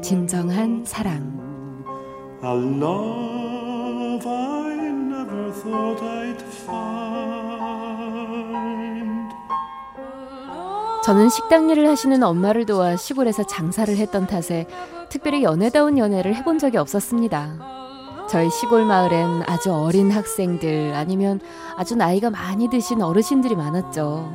진정한 사랑 A love I never thought I'd find. 저는 식당 일을 하시는 엄마를 도와 시골에서 장사를 했던 탓에 특별히 연애다운 연애를 해본 적이 없었습니다. 저희 시골 마을엔 아주 어린 학생들 아니면 아주 나이가 많이 드신 어르신들이 많았죠.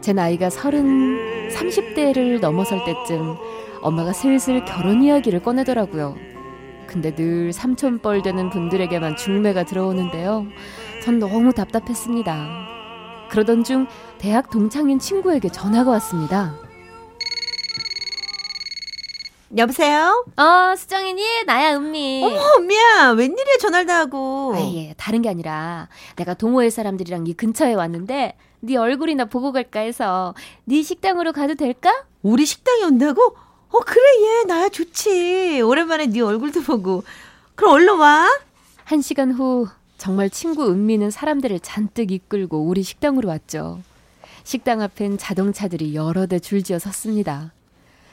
제 나이가 서른, 30대를 넘어설 때쯤 엄마가 슬슬 결혼 이야기를 꺼내더라고요. 근데 늘 삼촌뻘 되는 분들에게만 중매가 들어오는데요. 전 너무 답답했습니다. 그러던 중 대학 동창인 친구에게 전화가 왔습니다. 여보세요? 어, 수정이니? 나야, 은미. 어머, 은미야. 웬일이야, 전화를 다 하고. 아, 예, 다른 게 아니라 내가 동호회 사람들이랑 이 근처에 왔는데 네 얼굴이나 보고 갈까 해서 네 식당으로 가도 될까? 우리 식당에 온다고? 어, 그래, 얘, 나야 좋지. 오랜만에 네 얼굴도 보고. 그럼 얼른 와. 한 시간 후, 정말 친구 은미는 사람들을 잔뜩 이끌고 우리 식당으로 왔죠. 식당 앞엔 자동차들이 여러 대 줄지어 섰습니다.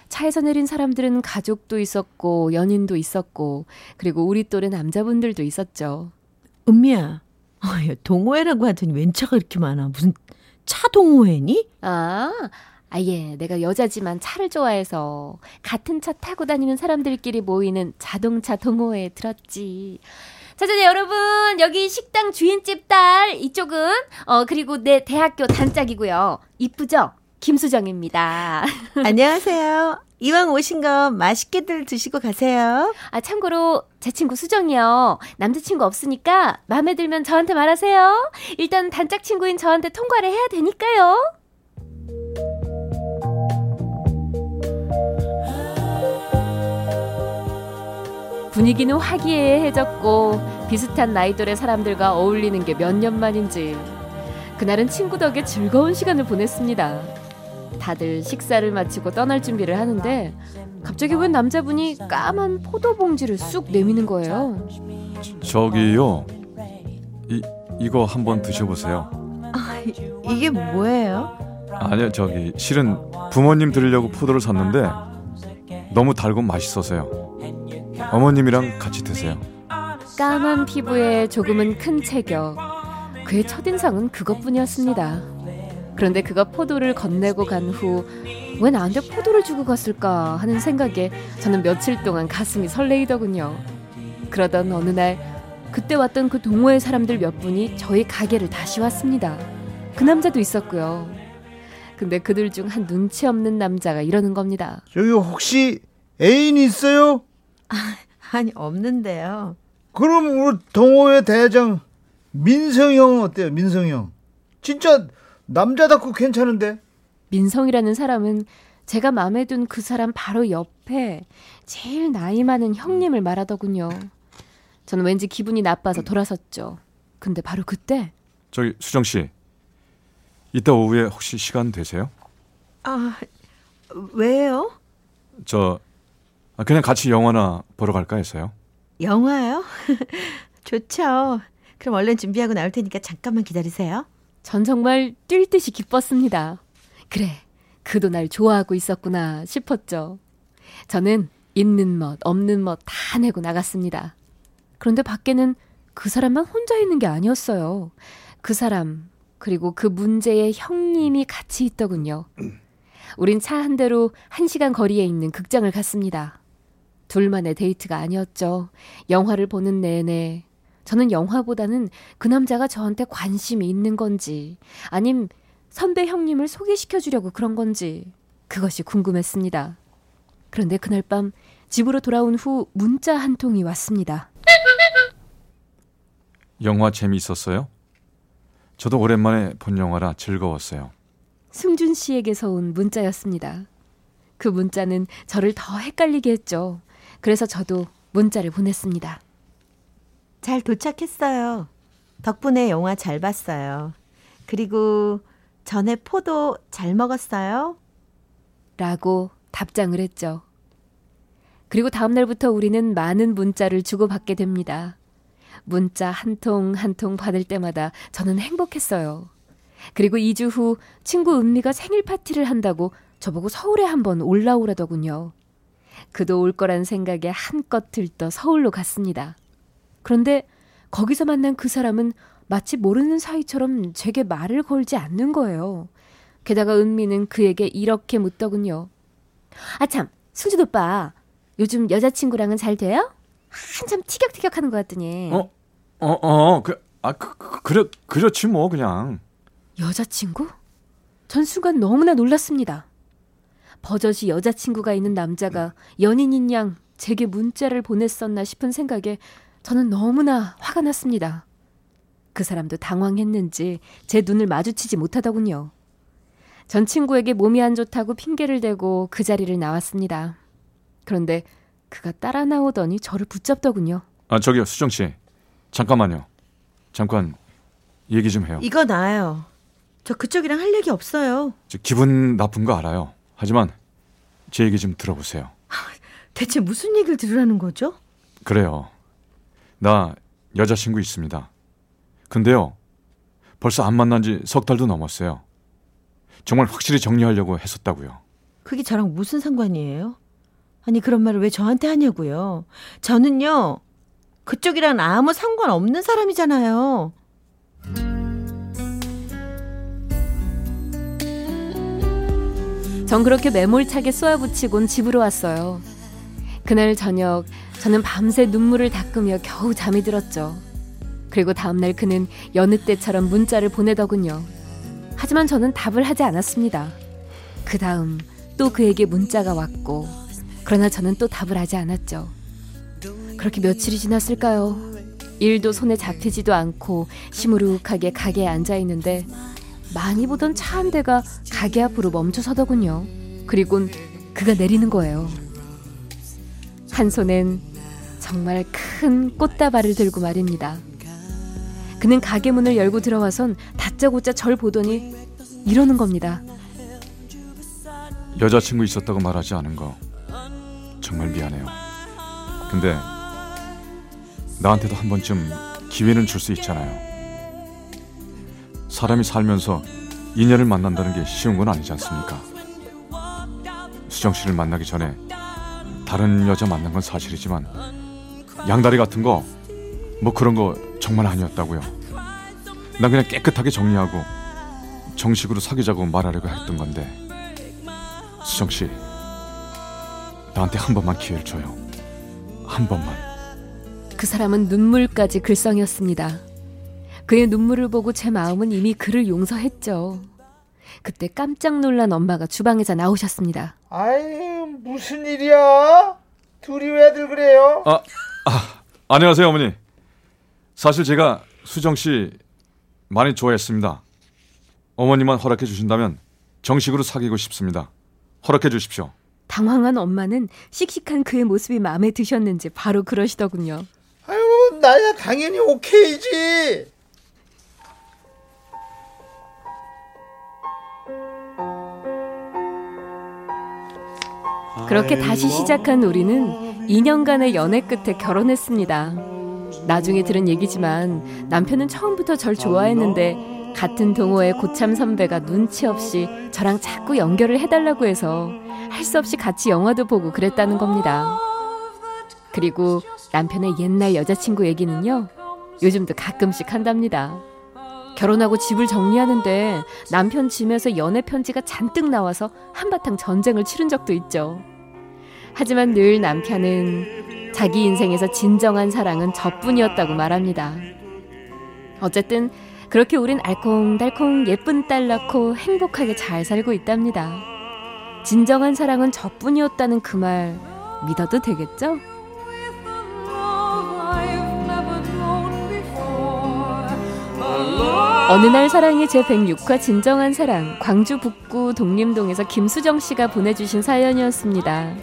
차에서 내린 사람들은 가족도 있었고, 연인도 있었고, 그리고 우리 또래 남자분들도 있었죠. 은미야, 어, 동호회라고 하더니 웬 차가 이렇게 많아. 무슨 차 동호회니? 아, 아예 내가 여자지만 차를 좋아해서 같은 차 타고 다니는 사람들끼리 모이는 자동차 동호회에 들었지. 자, 자, 여러분, 여기 식당 주인집 딸, 이쪽은, 어, 그리고 내 대학교 단짝이고요. 이쁘죠? 김수정입니다. 안녕하세요. 이왕 오신 거 맛있게들 드시고 가세요. 아, 참고로 제 친구 수정이요. 남자친구 없으니까 마음에 들면 저한테 말하세요. 일단 단짝 친구인 저한테 통과를 해야 되니까요. 분위기는 화기애애해졌고 비슷한 나이돌의 사람들과 어울리는 게 몇 년 만인지 그날은 친구 덕에 즐거운 시간을 보냈습니다. 다들 식사를 마치고 떠날 준비를 하는데 갑자기 웬 남자분이 까만 포도 봉지를 쑥 내미는 거예요. 저기요. 이 이거 한번 드셔보세요. 아, 이게 뭐예요? 아니요, 저기 실은 부모님 드리려고 포도를 샀는데 너무 달고 맛있어서요. 어머님이랑 같이 드세요. 까만 피부에 조금은 큰 체격. 그의 첫인상은 그것뿐이었습니다. 그런데 그가 포도를 건네고 간 후 왜 나한테 포도를 주고 갔을까 하는 생각에 저는 며칠 동안 가슴이 설레이더군요. 그러던 어느 날 그때 왔던 그 동호회 사람들 몇 분이 저희 가게를 다시 왔습니다. 그 남자도 있었고요. 근데 그들 중 한 눈치 없는 남자가 이러는 겁니다. 저기 혹시 애인 있어요? 아, 아니 없는데요. 그럼 우리 동호회 대장 민성이 형 어때요? 민성이 형. 진짜 남자답고 괜찮은데? 민성이라는 사람은 제가 마음에 든 그 사람 바로 옆에 제일 나이 많은 형님을 말하더군요. 저는 왠지 기분이 나빠서 돌아섰죠. 근데 바로 그때 저기 수정 씨. 이따 오후에 혹시 시간 되세요? 아, 왜요? 저 아, 그냥 같이 영화나 보러 갈까 해서요. 영화요? 좋죠. 그럼 얼른 준비하고 나올 테니까 잠깐만 기다리세요. 전 정말 뛸 듯이 기뻤습니다. 그래, 그도 날 좋아하고 있었구나 싶었죠. 저는 있는 멋, 없는 멋 다 내고 나갔습니다. 그런데 밖에는 그 사람만 혼자 있는 게 아니었어요. 그 사람, 그리고 그 문제의 형님이 같이 있더군요. 우린 차 한 대로 한 시간 거리에 있는 극장을 갔습니다. 둘만의 데이트가 아니었죠. 영화를 보는 내내 저는 영화보다는 그 남자가 저한테 관심이 있는 건지, 아님 선배 형님을 소개시켜 주려고 그런 건지, 그것이 궁금했습니다. 그런데 그날 밤 집으로 돌아온 후 문자 한 통이 왔습니다. 영화 재미있었어요? 저도 오랜만에 본 영화라 즐거웠어요. 승준 씨에게서 온 문자였습니다. 그 문자는 저를 더 헷갈리게 했죠. 그래서 저도 문자를 보냈습니다. 잘 도착했어요. 덕분에 영화 잘 봤어요. 그리고 전에 포도 잘 먹었어요. 라고 답장을 했죠. 그리고 다음날부터 우리는 많은 문자를 주고받게 됩니다. 문자 한 통 한통 받을 때마다 저는 행복했어요. 그리고 2주 후 친구 은미가 생일 파티를 한다고 저보고 서울에 한번 올라오라더군요. 그도 올 거란 생각에 한껏 들떠 서울로 갔습니다. 그런데 거기서 만난 그 사람은 마치 모르는 사이처럼 제게 말을 걸지 않는 거예요. 게다가 은미는 그에게 이렇게 묻더군요. 아, 참, 승준 오빠. 요즘 여자친구랑은 잘 돼요? 한참 티격태격 하는 것 같더니. 어? 어, 어, 그, 아, 그, 그, 그래, 그렇지 뭐, 그냥. 여자친구? 전 순간 너무나 놀랐습니다. 버젓이 여자친구가 있는 남자가 연인인 양 제게 문자를 보냈었나 싶은 생각에 저는 너무나 화가 났습니다. 그 사람도 당황했는지 제 눈을 마주치지 못하더군요. 전 친구에게 몸이 안 좋다고 핑계를 대고 그 자리를 나왔습니다. 그런데 그가 따라 나오더니 저를 붙잡더군요. 아, 저기요, 수정 씨. 잠깐만요. 잠깐 얘기 좀 해요. 이거 나요. 저 그쪽이랑 할 얘기 없어요. 저 기분 나쁜 거 알아요. 하지만 제 얘기 좀 들어보세요. 대체 무슨 얘기를 들으라는 거죠? 그래요. 나 여자친구 있습니다. 근데요, 벌써 안 만난 지 석 달도 넘었어요. 정말 확실히 정리하려고 했었다고요. 그게 저랑 무슨 상관이에요? 아니 그런 말을 왜 저한테 하냐고요. 저는요 그쪽이랑 아무 상관없는 사람이잖아요. 전 그렇게 매몰차게 쏘아붙이곤 집으로 왔어요. 그날 저녁 저는 밤새 눈물을 닦으며 겨우 잠이 들었죠. 그리고 다음날 그는 여느 때처럼 문자를 보내더군요. 하지만 저는 답을 하지 않았습니다. 그 다음 또 그에게 문자가 왔고, 그러나 저는 또 답을 하지 않았죠. 그렇게 며칠이 지났을까요? 일도 손에 잡히지도 않고 시무룩하게 가게에 앉아 있는데 많이 보던 차 한 대가 가게 앞으로 멈춰 서더군요. 그리곤 그가 내리는 거예요. 한 손엔 정말 큰 꽃다발을 들고 말입니다. 그는 가게 문을 열고 들어와선 다짜고짜 절 보더니 이러는 겁니다. 여자친구 있었다고 말하지 않은 거 정말 미안해요. 근데 나한테도 한 번쯤 기회는 줄 수 있잖아요. 사람이 살면서 인연을 만난다는 게 쉬운 건 아니지 않습니까? 수정 씨를 만나기 전에 다른 여자 만난 건 사실이지만 양다리 같은 거 뭐 그런 거 정말 아니었다고요. 난 그냥 깨끗하게 정리하고 정식으로 사귀자고 말하려고 했던 건데 수정 씨 나한테 한 번만 기회를 줘요. 한 번만. 그 사람은 눈물까지 글썽였습니다. 그의 눈물을 보고 제 마음은 이미 그를 용서했죠. 그때 깜짝 놀란 엄마가 주방에서 나오셨습니다. 아이 무슨 일이야? 둘이 왜들 그래요? 아, 아 안녕하세요 어머니. 사실 제가 수정 씨 많이 좋아했습니다. 어머니만 허락해 주신다면 정식으로 사귀고 싶습니다. 허락해 주십시오. 당황한 엄마는 씩씩한 그의 모습이 마음에 드셨는지 바로 그러시더군요. 아유 나야 당연히 오케이지. 그렇게 다시 시작한 우리는 2년간의 연애 끝에 결혼했습니다. 나중에 들은 얘기지만 남편은 처음부터 절 좋아했는데 같은 동호회 고참 선배가 눈치 없이 저랑 자꾸 연결을 해달라고 해서 할 수 없이 같이 영화도 보고 그랬다는 겁니다. 그리고 남편의 옛날 여자친구 얘기는요, 요즘도 가끔씩 한답니다. 결혼하고 집을 정리하는데 남편 짐에서 연애 편지가 잔뜩 나와서 한바탕 전쟁을 치른 적도 있죠. 하지만 늘 남편은 자기 인생에서 진정한 사랑은 저뿐이었다고 말합니다. 어쨌든 그렇게 우린 알콩달콩 예쁜 딸 낳고 행복하게 잘 살고 있답니다. 진정한 사랑은 저뿐이었다는 그 말 믿어도 되겠죠? 어느 날 사랑이 제 106화 진정한 사랑 광주 북구 독림동에서 김수정 씨가 보내주신 사연이었습니다.